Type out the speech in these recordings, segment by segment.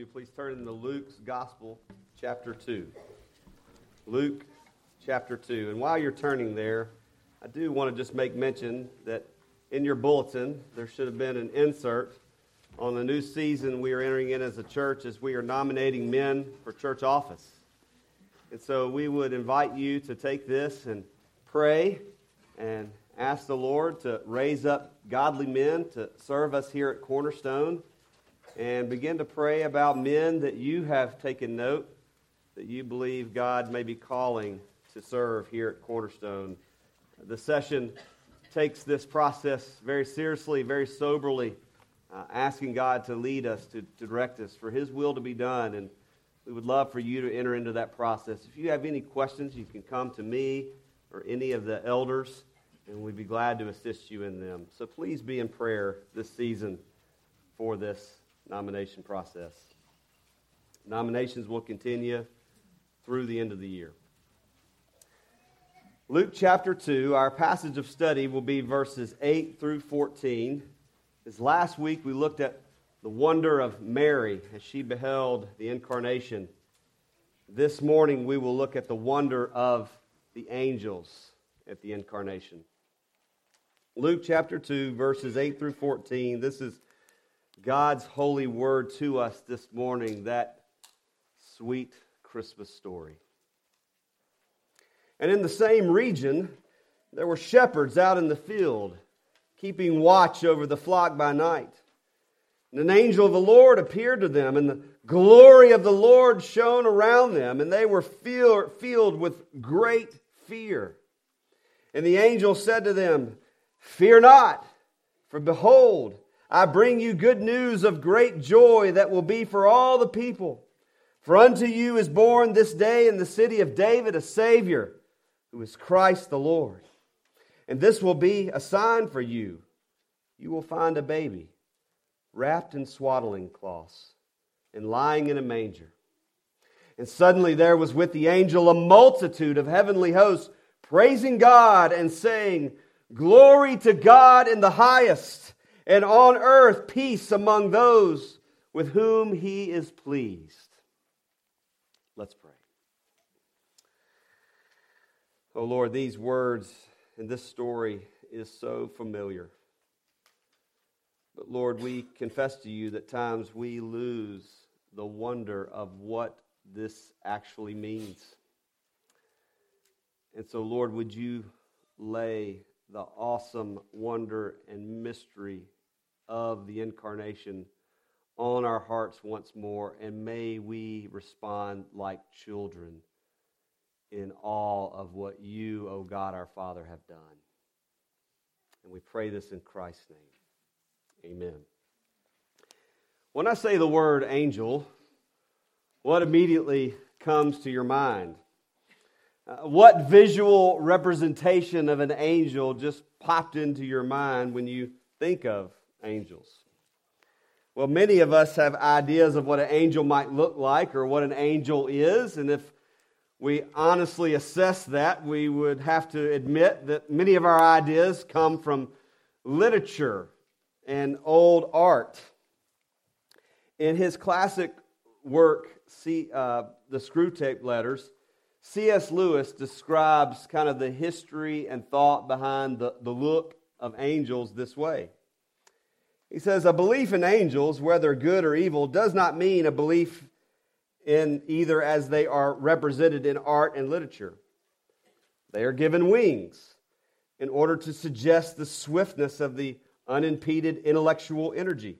you please turn into Luke's Gospel, chapter 2. Luke, chapter 2. And while you're turning there, I do want to just make mention that in your bulletin, there should have been an insert on the new season we are entering in as a church as we are nominating men for church office. And so we would invite you to take this and pray and ask the Lord to raise up godly men to serve us here at Cornerstone and begin to pray about men that you have taken note that you believe God may be calling to serve here at Cornerstone. The session takes this process very seriously, very soberly, uh, asking God to lead us, to, to direct us, for His will to be done. And we would love for you to enter into that process. If you have any questions, you can come to me or any of the elders, and we'd be glad to assist you in them. So please be in prayer this season for this nomination process. Nominations will continue through the end of the year. Luke chapter 2, our passage of study will be verses 8 through 14. As last week we looked at the wonder of Mary as she beheld the incarnation. This morning we will look at the wonder of the angels at the incarnation. Luke chapter 2, verses 8 through 14. This is God's holy word to us this morning, that sweet Christmas story. And in the same region, there were shepherds out in the field, keeping watch over the flock by night. And an angel of the Lord appeared to them, and the glory of the Lord shone around them, and they were filled with great fear. And the angel said to them, Fear not, for behold, I bring you good news of great joy that will be for all the people. For unto you is born this day in the city of David a Savior, who is Christ the Lord. And this will be a sign for you. You will find a baby wrapped in swaddling cloths and lying in a manger. And suddenly there was with the angel a multitude of heavenly hosts praising God and saying, Glory to God in the highest and on earth peace among those with whom he is pleased. Let's pray. Oh Lord, these words and this story is so familiar. But Lord, we confess to you that times we lose the wonder of what this actually means. And so, Lord, would you lay the awesome wonder and mystery of the incarnation on our hearts once more, and may we respond like children in all of what you, O oh God, our Father, have done. And we pray this in Christ's name. Amen. When I say the word angel, what immediately comes to your mind? Uh, what visual representation of an angel just popped into your mind when you think of angels? Well, many of us have ideas of what an angel might look like or what an angel is, and if we honestly assess that, we would have to admit that many of our ideas come from literature and old art. In his classic work, see, uh, The Screwtape Letters, C.S. Lewis describes kind of the history and thought behind the, the look of angels this way. He says, A belief in angels, whether good or evil, does not mean a belief in either as they are represented in art and literature. They are given wings in order to suggest the swiftness of the unimpeded intellectual energy.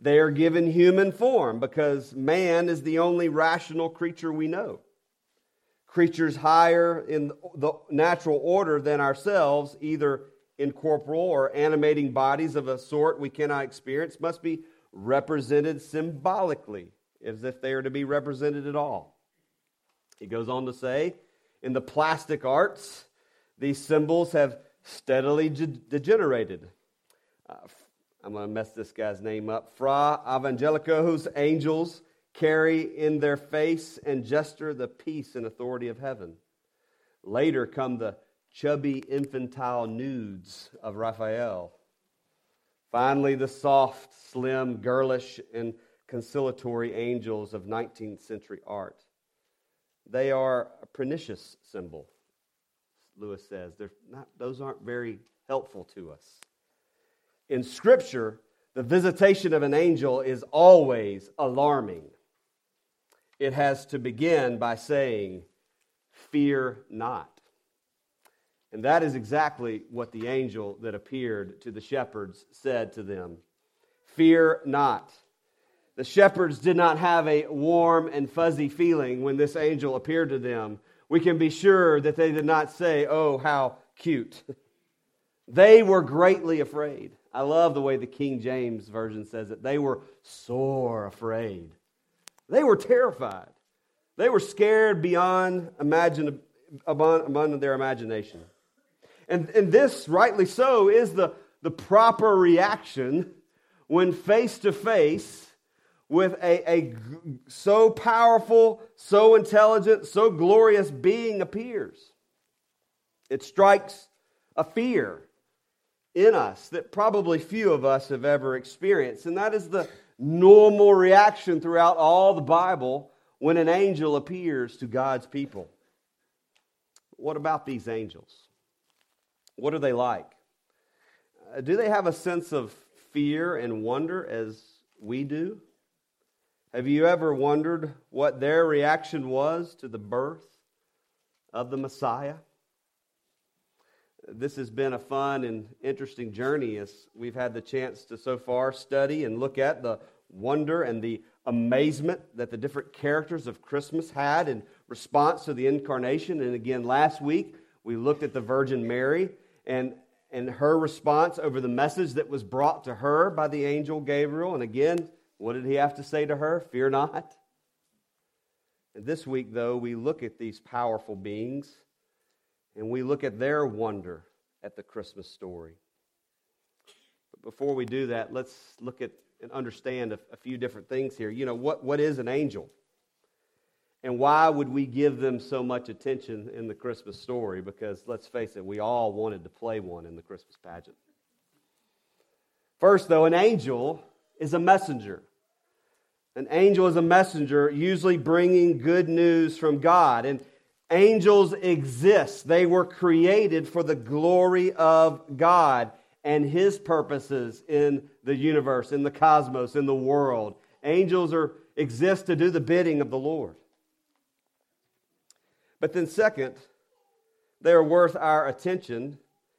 They are given human form because man is the only rational creature we know creatures higher in the natural order than ourselves, either in incorporeal or animating bodies of a sort we cannot experience, must be represented symbolically, as if they are to be represented at all. He goes on to say, in the plastic arts, these symbols have steadily degenerated. Uh, I'm going to mess this guy's name up. Fra Evangelico's angels carry in their face and gesture the peace and authority of heaven. Later come the chubby infantile nudes of Raphael. Finally, the soft, slim, girlish, and conciliatory angels of 19th century art. They are a pernicious symbol, Lewis says. They're not, those aren't very helpful to us. In Scripture, the visitation of an angel is always alarming. It has to begin by saying, Fear not. And that is exactly what the angel that appeared to the shepherds said to them Fear not. The shepherds did not have a warm and fuzzy feeling when this angel appeared to them. We can be sure that they did not say, Oh, how cute. They were greatly afraid. I love the way the King James Version says it. They were sore afraid. They were terrified. They were scared beyond, imagine, beyond their imagination. And, and this, rightly so, is the, the proper reaction when face to face with a, a so powerful, so intelligent, so glorious being appears. It strikes a fear in us that probably few of us have ever experienced. And that is the normal reaction throughout all the Bible when an angel appears to God's people. What about these angels? What are they like? Uh, do they have a sense of fear and wonder as we do? Have you ever wondered what their reaction was to the birth of the Messiah? This has been a fun and interesting journey as we've had the chance to so far study and look at the wonder and the amazement that the different characters of Christmas had in response to the incarnation. And again, last week we looked at the Virgin Mary and, and her response over the message that was brought to her by the angel Gabriel. And again, what did he have to say to her? Fear not. And this week, though, we look at these powerful beings and we look at their wonder at the Christmas story. But before we do that, let's look at and understand a, a few different things here. You know, what, what is an angel? And why would we give them so much attention in the Christmas story? Because let's face it, we all wanted to play one in the Christmas pageant. First, though, an angel is a messenger. An angel is a messenger, usually bringing good news from God. And angels exist, they were created for the glory of God and His purposes in the universe, in the cosmos, in the world. Angels are, exist to do the bidding of the Lord. But then, second, they are worth our attention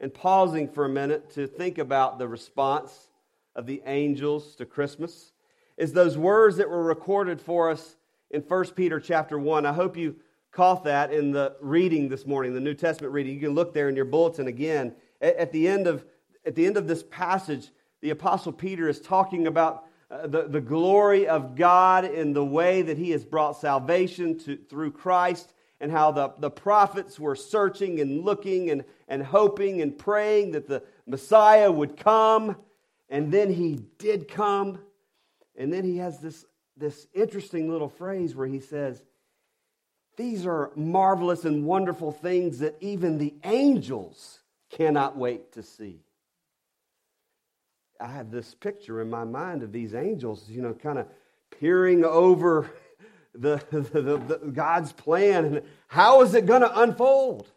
and pausing for a minute to think about the response of the angels to Christmas is those words that were recorded for us in 1 Peter chapter 1. I hope you caught that in the reading this morning, the New Testament reading. You can look there in your bulletin again. At, the, end of, at the end of this passage, the Apostle Peter is talking about uh, the, the glory of God in the way that he has brought salvation to, through Christ and how the, the prophets were searching and looking and, and hoping and praying that the Messiah would come. And then he did come. And then he has this, this interesting little phrase where he says, These are marvelous and wonderful things that even the angels cannot wait to see. I have this picture in my mind of these angels, you know, kind of peering over the, the, the, the God's plan and how is it going to unfold?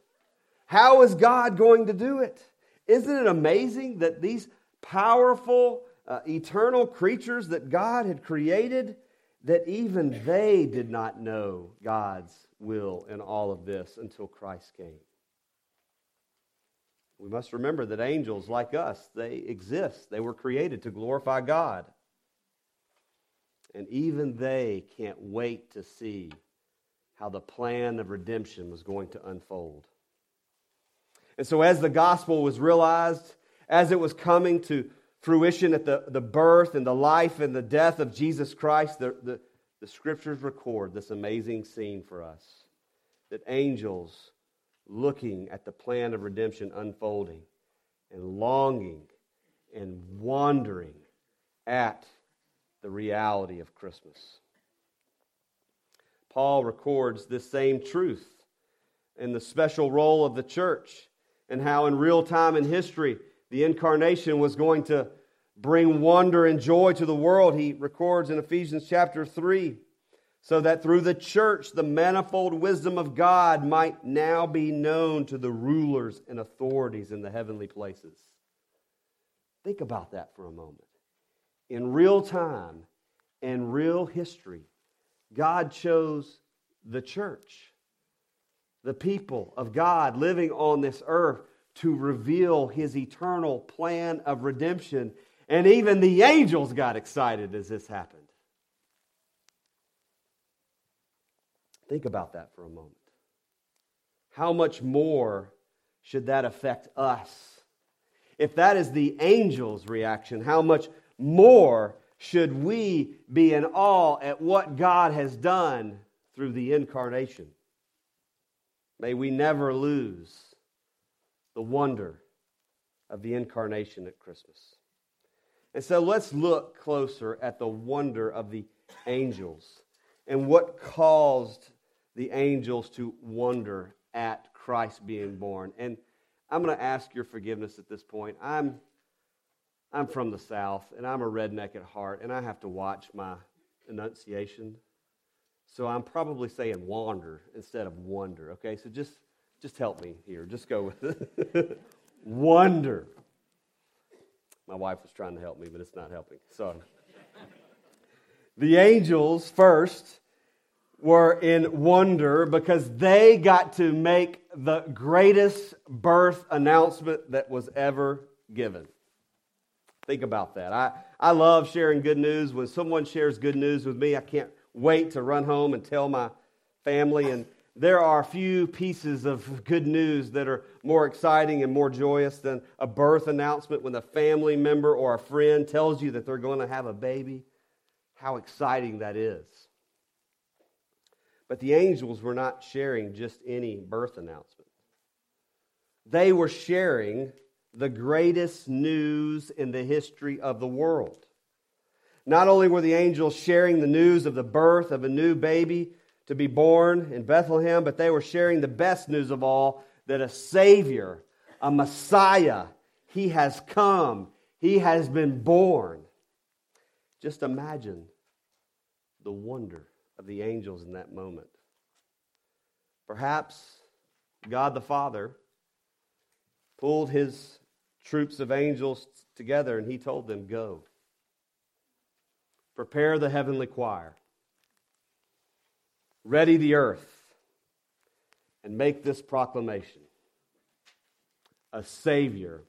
How is God going to do it? Isn't it amazing that these powerful, uh, eternal creatures that God had created, that even they did not know God's will in all of this until Christ came? We must remember that angels, like us, they exist. They were created to glorify God. And even they can't wait to see how the plan of redemption was going to unfold. And so, as the gospel was realized, as it was coming to fruition at the, the birth and the life and the death of Jesus Christ, the, the, the scriptures record this amazing scene for us that angels looking at the plan of redemption unfolding and longing and wondering at the reality of Christmas. Paul records this same truth in the special role of the church and how, in real time in history, the incarnation was going to bring wonder and joy to the world, he records in Ephesians chapter 3, so that through the church the manifold wisdom of God might now be known to the rulers and authorities in the heavenly places. Think about that for a moment. In real time and real history, God chose the church, the people of God living on this earth to reveal his eternal plan of redemption. And even the angels got excited as this happened. Think about that for a moment. How much more should that affect us? If that is the angel's reaction, how much more should we be in awe at what God has done through the incarnation? May we never lose the wonder of the incarnation at Christmas. And so let's look closer at the wonder of the angels and what caused the angels to wonder at Christ being born. And I'm going to ask your forgiveness at this point. I'm, I'm from the South, and I'm a redneck at heart, and I have to watch my enunciation. So I'm probably saying wander instead of wonder, okay? So just just help me here. Just go with it. Wonder. My wife was trying to help me, but it's not helping. So, the angels first were in wonder because they got to make the greatest birth announcement that was ever given. Think about that. I, I love sharing good news. When someone shares good news with me, I can't wait to run home and tell my family. And there are a few pieces of good news that are more exciting and more joyous than a birth announcement when a family member or a friend tells you that they're going to have a baby. How exciting that is. But the angels were not sharing just any birth announcement, they were sharing the greatest news in the history of the world. Not only were the angels sharing the news of the birth of a new baby, to be born in Bethlehem, but they were sharing the best news of all that a Savior, a Messiah, He has come, He has been born. Just imagine the wonder of the angels in that moment. Perhaps God the Father pulled His troops of angels together and He told them, Go. Prepare the heavenly choir ready the earth and make this proclamation A Savior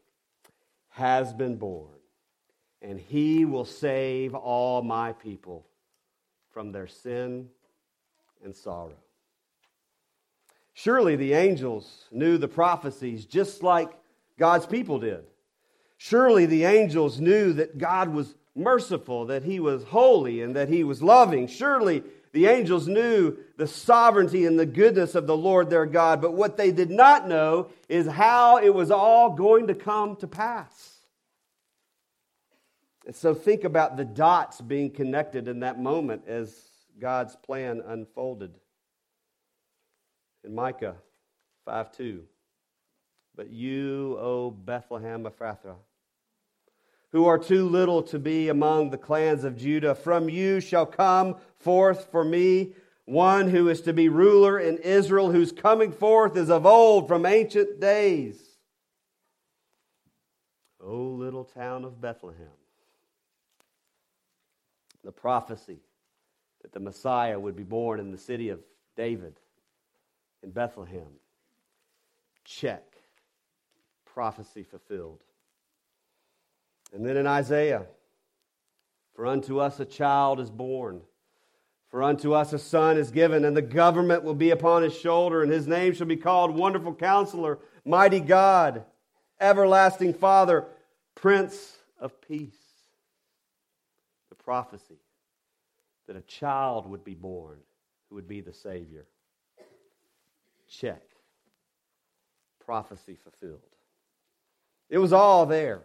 has been born, and he will save all my people from their sin and sorrow. Surely the angels knew the prophecies just like God's people did. Surely the angels knew that God was merciful, that he was holy, and that he was loving. Surely the angels knew the sovereignty and the goodness of the Lord their God, but what they did not know is how it was all going to come to pass. And so think about the dots being connected in that moment as God's plan unfolded. In Micah 5 2, but you, O Bethlehem Ephrathah, who are too little to be among the clans of Judah. From you shall come forth for me one who is to be ruler in Israel, whose coming forth is of old from ancient days. O little town of Bethlehem. The prophecy that the Messiah would be born in the city of David in Bethlehem. Check. Prophecy fulfilled. And then in Isaiah, for unto us a child is born, for unto us a son is given, and the government will be upon his shoulder, and his name shall be called Wonderful Counselor, Mighty God, Everlasting Father, Prince of Peace. The prophecy that a child would be born who would be the Savior. Check. Prophecy fulfilled. It was all there.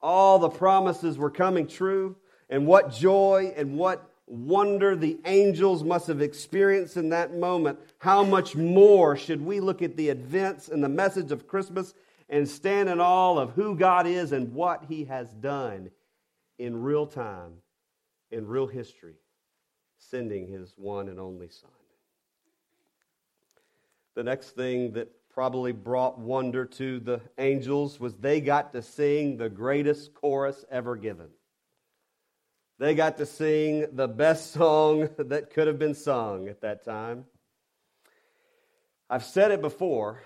All the promises were coming true, and what joy and what wonder the angels must have experienced in that moment. How much more should we look at the events and the message of Christmas and stand in awe of who God is and what He has done in real time, in real history, sending his one and only Son. The next thing that probably brought wonder to the angels was they got to sing the greatest chorus ever given. They got to sing the best song that could have been sung at that time. I've said it before,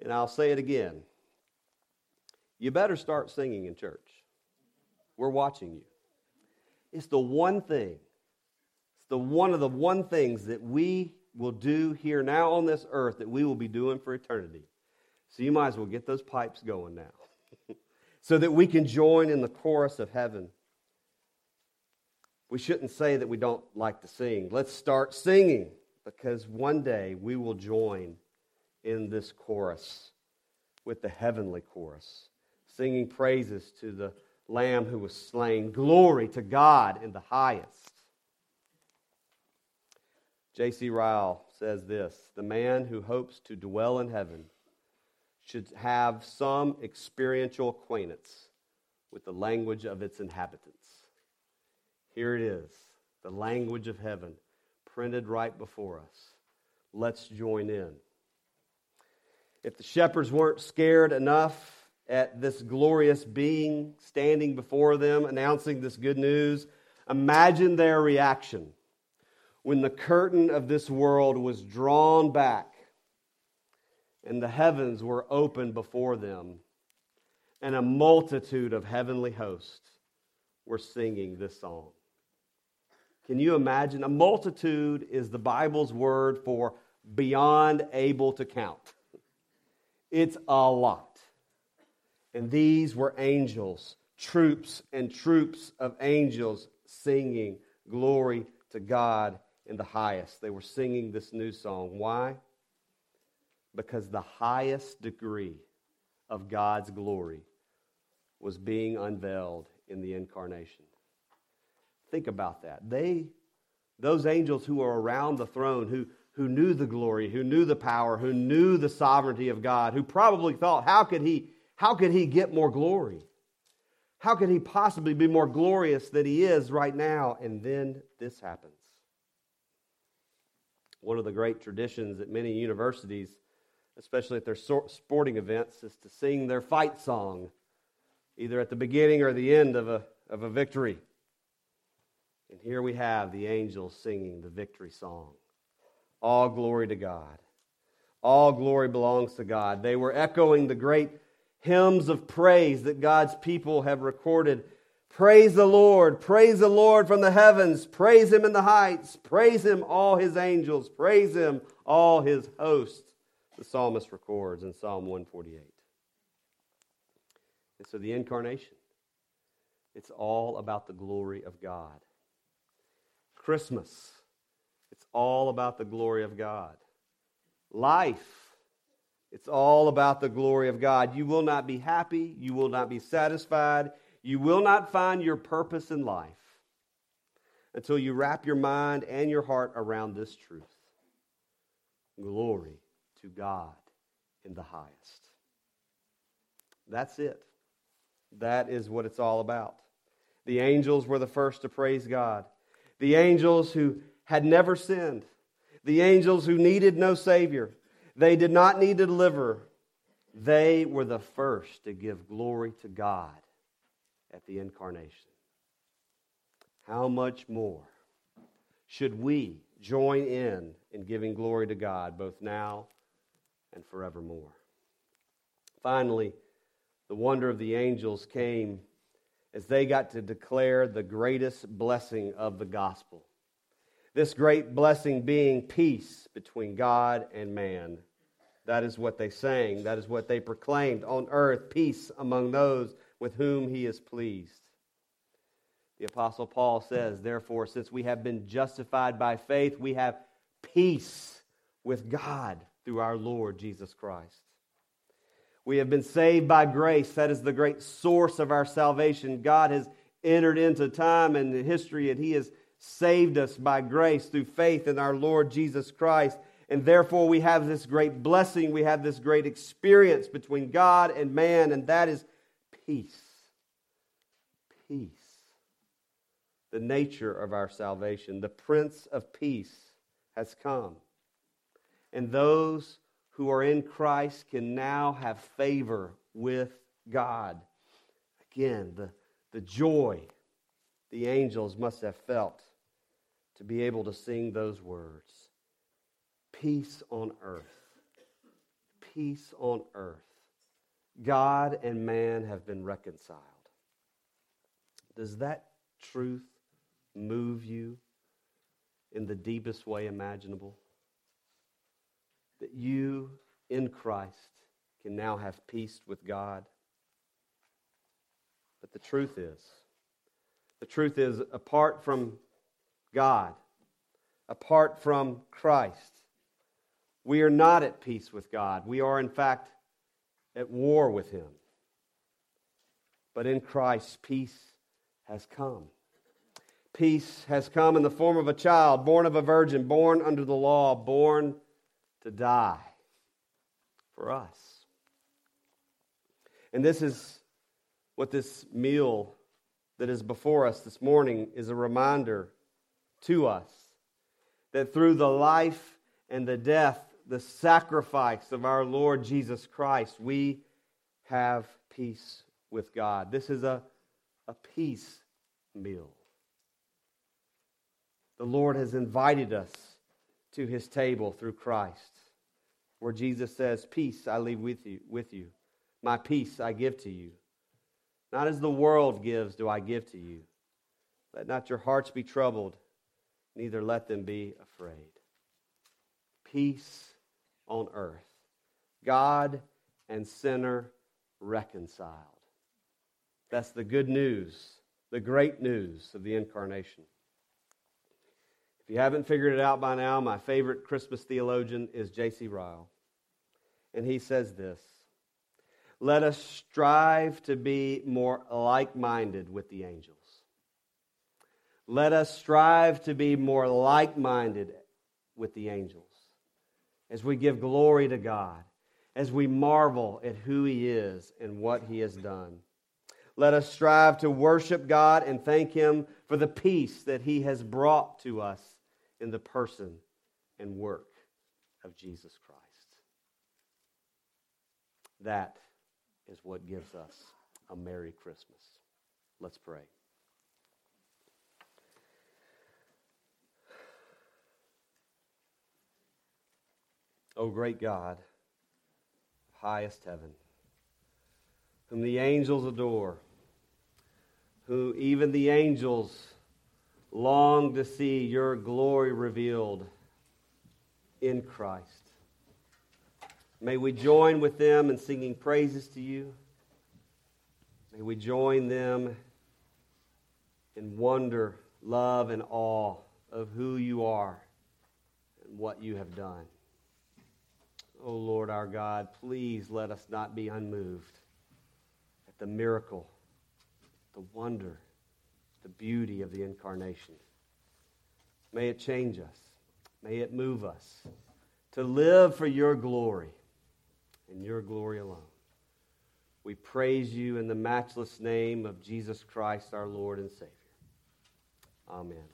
and I'll say it again. You better start singing in church. We're watching you. It's the one thing, it's the one of the one things that we will do here now on this earth that we will be doing for eternity. So you might as well get those pipes going now so that we can join in the chorus of heaven. We shouldn't say that we don't like to sing. Let's start singing because one day we will join in this chorus with the heavenly chorus, singing praises to the Lamb who was slain. Glory to God in the highest. J.C. Ryle says this The man who hopes to dwell in heaven should have some experiential acquaintance with the language of its inhabitants. Here it is, the language of heaven, printed right before us. Let's join in. If the shepherds weren't scared enough at this glorious being standing before them announcing this good news, imagine their reaction when the curtain of this world was drawn back and the heavens were opened before them, and a multitude of heavenly hosts were singing this song. Can you imagine? A multitude is the Bible's word for beyond able to count. It's a lot. And these were angels, troops and troops of angels singing glory to God in the highest. They were singing this new song. Why? Because the highest degree of God's glory was being unveiled in the incarnation. Think about that. They, those angels who are around the throne, who, who knew the glory, who knew the power, who knew the sovereignty of God, who probably thought, how could he, how could he get more glory? How could he possibly be more glorious than he is right now? And then this happens. One of the great traditions at many universities, especially at their sporting events, is to sing their fight song, either at the beginning or the end of a, of a victory. And here we have the angels singing the victory song. All glory to God. All glory belongs to God. They were echoing the great hymns of praise that God's people have recorded Praise the Lord. Praise the Lord from the heavens. Praise him in the heights. Praise him, all his angels. Praise him, all his hosts. The psalmist records in Psalm 148. And so the incarnation, it's all about the glory of God. Christmas, it's all about the glory of God. Life, it's all about the glory of God. You will not be happy. You will not be satisfied. You will not find your purpose in life until you wrap your mind and your heart around this truth glory to God in the highest. That's it. That is what it's all about. The angels were the first to praise God. The angels who had never sinned. The angels who needed no Savior. They did not need a deliverer. They were the first to give glory to God at the incarnation. How much more should we join in in giving glory to God both now and forevermore? Finally, the wonder of the angels came as they got to declare the greatest blessing of the gospel. This great blessing being peace between God and man. That is what they sang. That is what they proclaimed on earth peace among those with whom he is pleased. The Apostle Paul says, Therefore, since we have been justified by faith, we have peace with God through our Lord Jesus Christ. We have been saved by grace. That is the great source of our salvation. God has entered into time and history, and He has saved us by grace through faith in our Lord Jesus Christ. And therefore, we have this great blessing. We have this great experience between God and man, and that is peace. Peace. the nature of our salvation. The Prince of Peace has come. And those who are in Christ can now have favor with God. Again, the, the joy the angels must have felt to be able to sing those words Peace on earth. Peace on earth. God and man have been reconciled. Does that truth move you in the deepest way imaginable? That you in Christ can now have peace with God? But the truth is, the truth is, apart from God, apart from Christ, we are not at peace with God. We are, in fact, at war with Him. But in Christ, peace has come. Peace has come in the form of a child, born of a virgin, born under the law, born to die for us. And this is what this meal that is before us this morning is a reminder to us that through the life and the death, the sacrifice of our Lord Jesus Christ, we have peace with God. This is a, a peace meal. The Lord has invited us to his table through Christ, where Jesus says, Peace I leave with you, with you. My peace I give to you. Not as the world gives, do I give to you. Let not your hearts be troubled, neither let them be afraid. Peace on earth. God and sinner reconciled. That's the good news, the great news of the incarnation. If you haven't figured it out by now, my favorite Christmas theologian is J.C. Ryle. And he says this let us strive to be more like minded with the angels. Let us strive to be more like minded with the angels as we give glory to God, as we marvel at who He is and what He has done. Let us strive to worship God and thank Him for the peace that He has brought to us in the person and work of Jesus Christ. That is what gives us a Merry Christmas. Let's pray. O great God, highest heaven, whom the angels adore, who even the angels long to see your glory revealed in Christ. May we join with them in singing praises to you. May we join them in wonder, love, and awe of who you are and what you have done. O Lord our God, please let us not be unmoved at the miracle, the wonder, the beauty of the incarnation. May it change us. May it move us to live for your glory in your glory alone. We praise you in the matchless name of Jesus Christ, our Lord and Savior. Amen.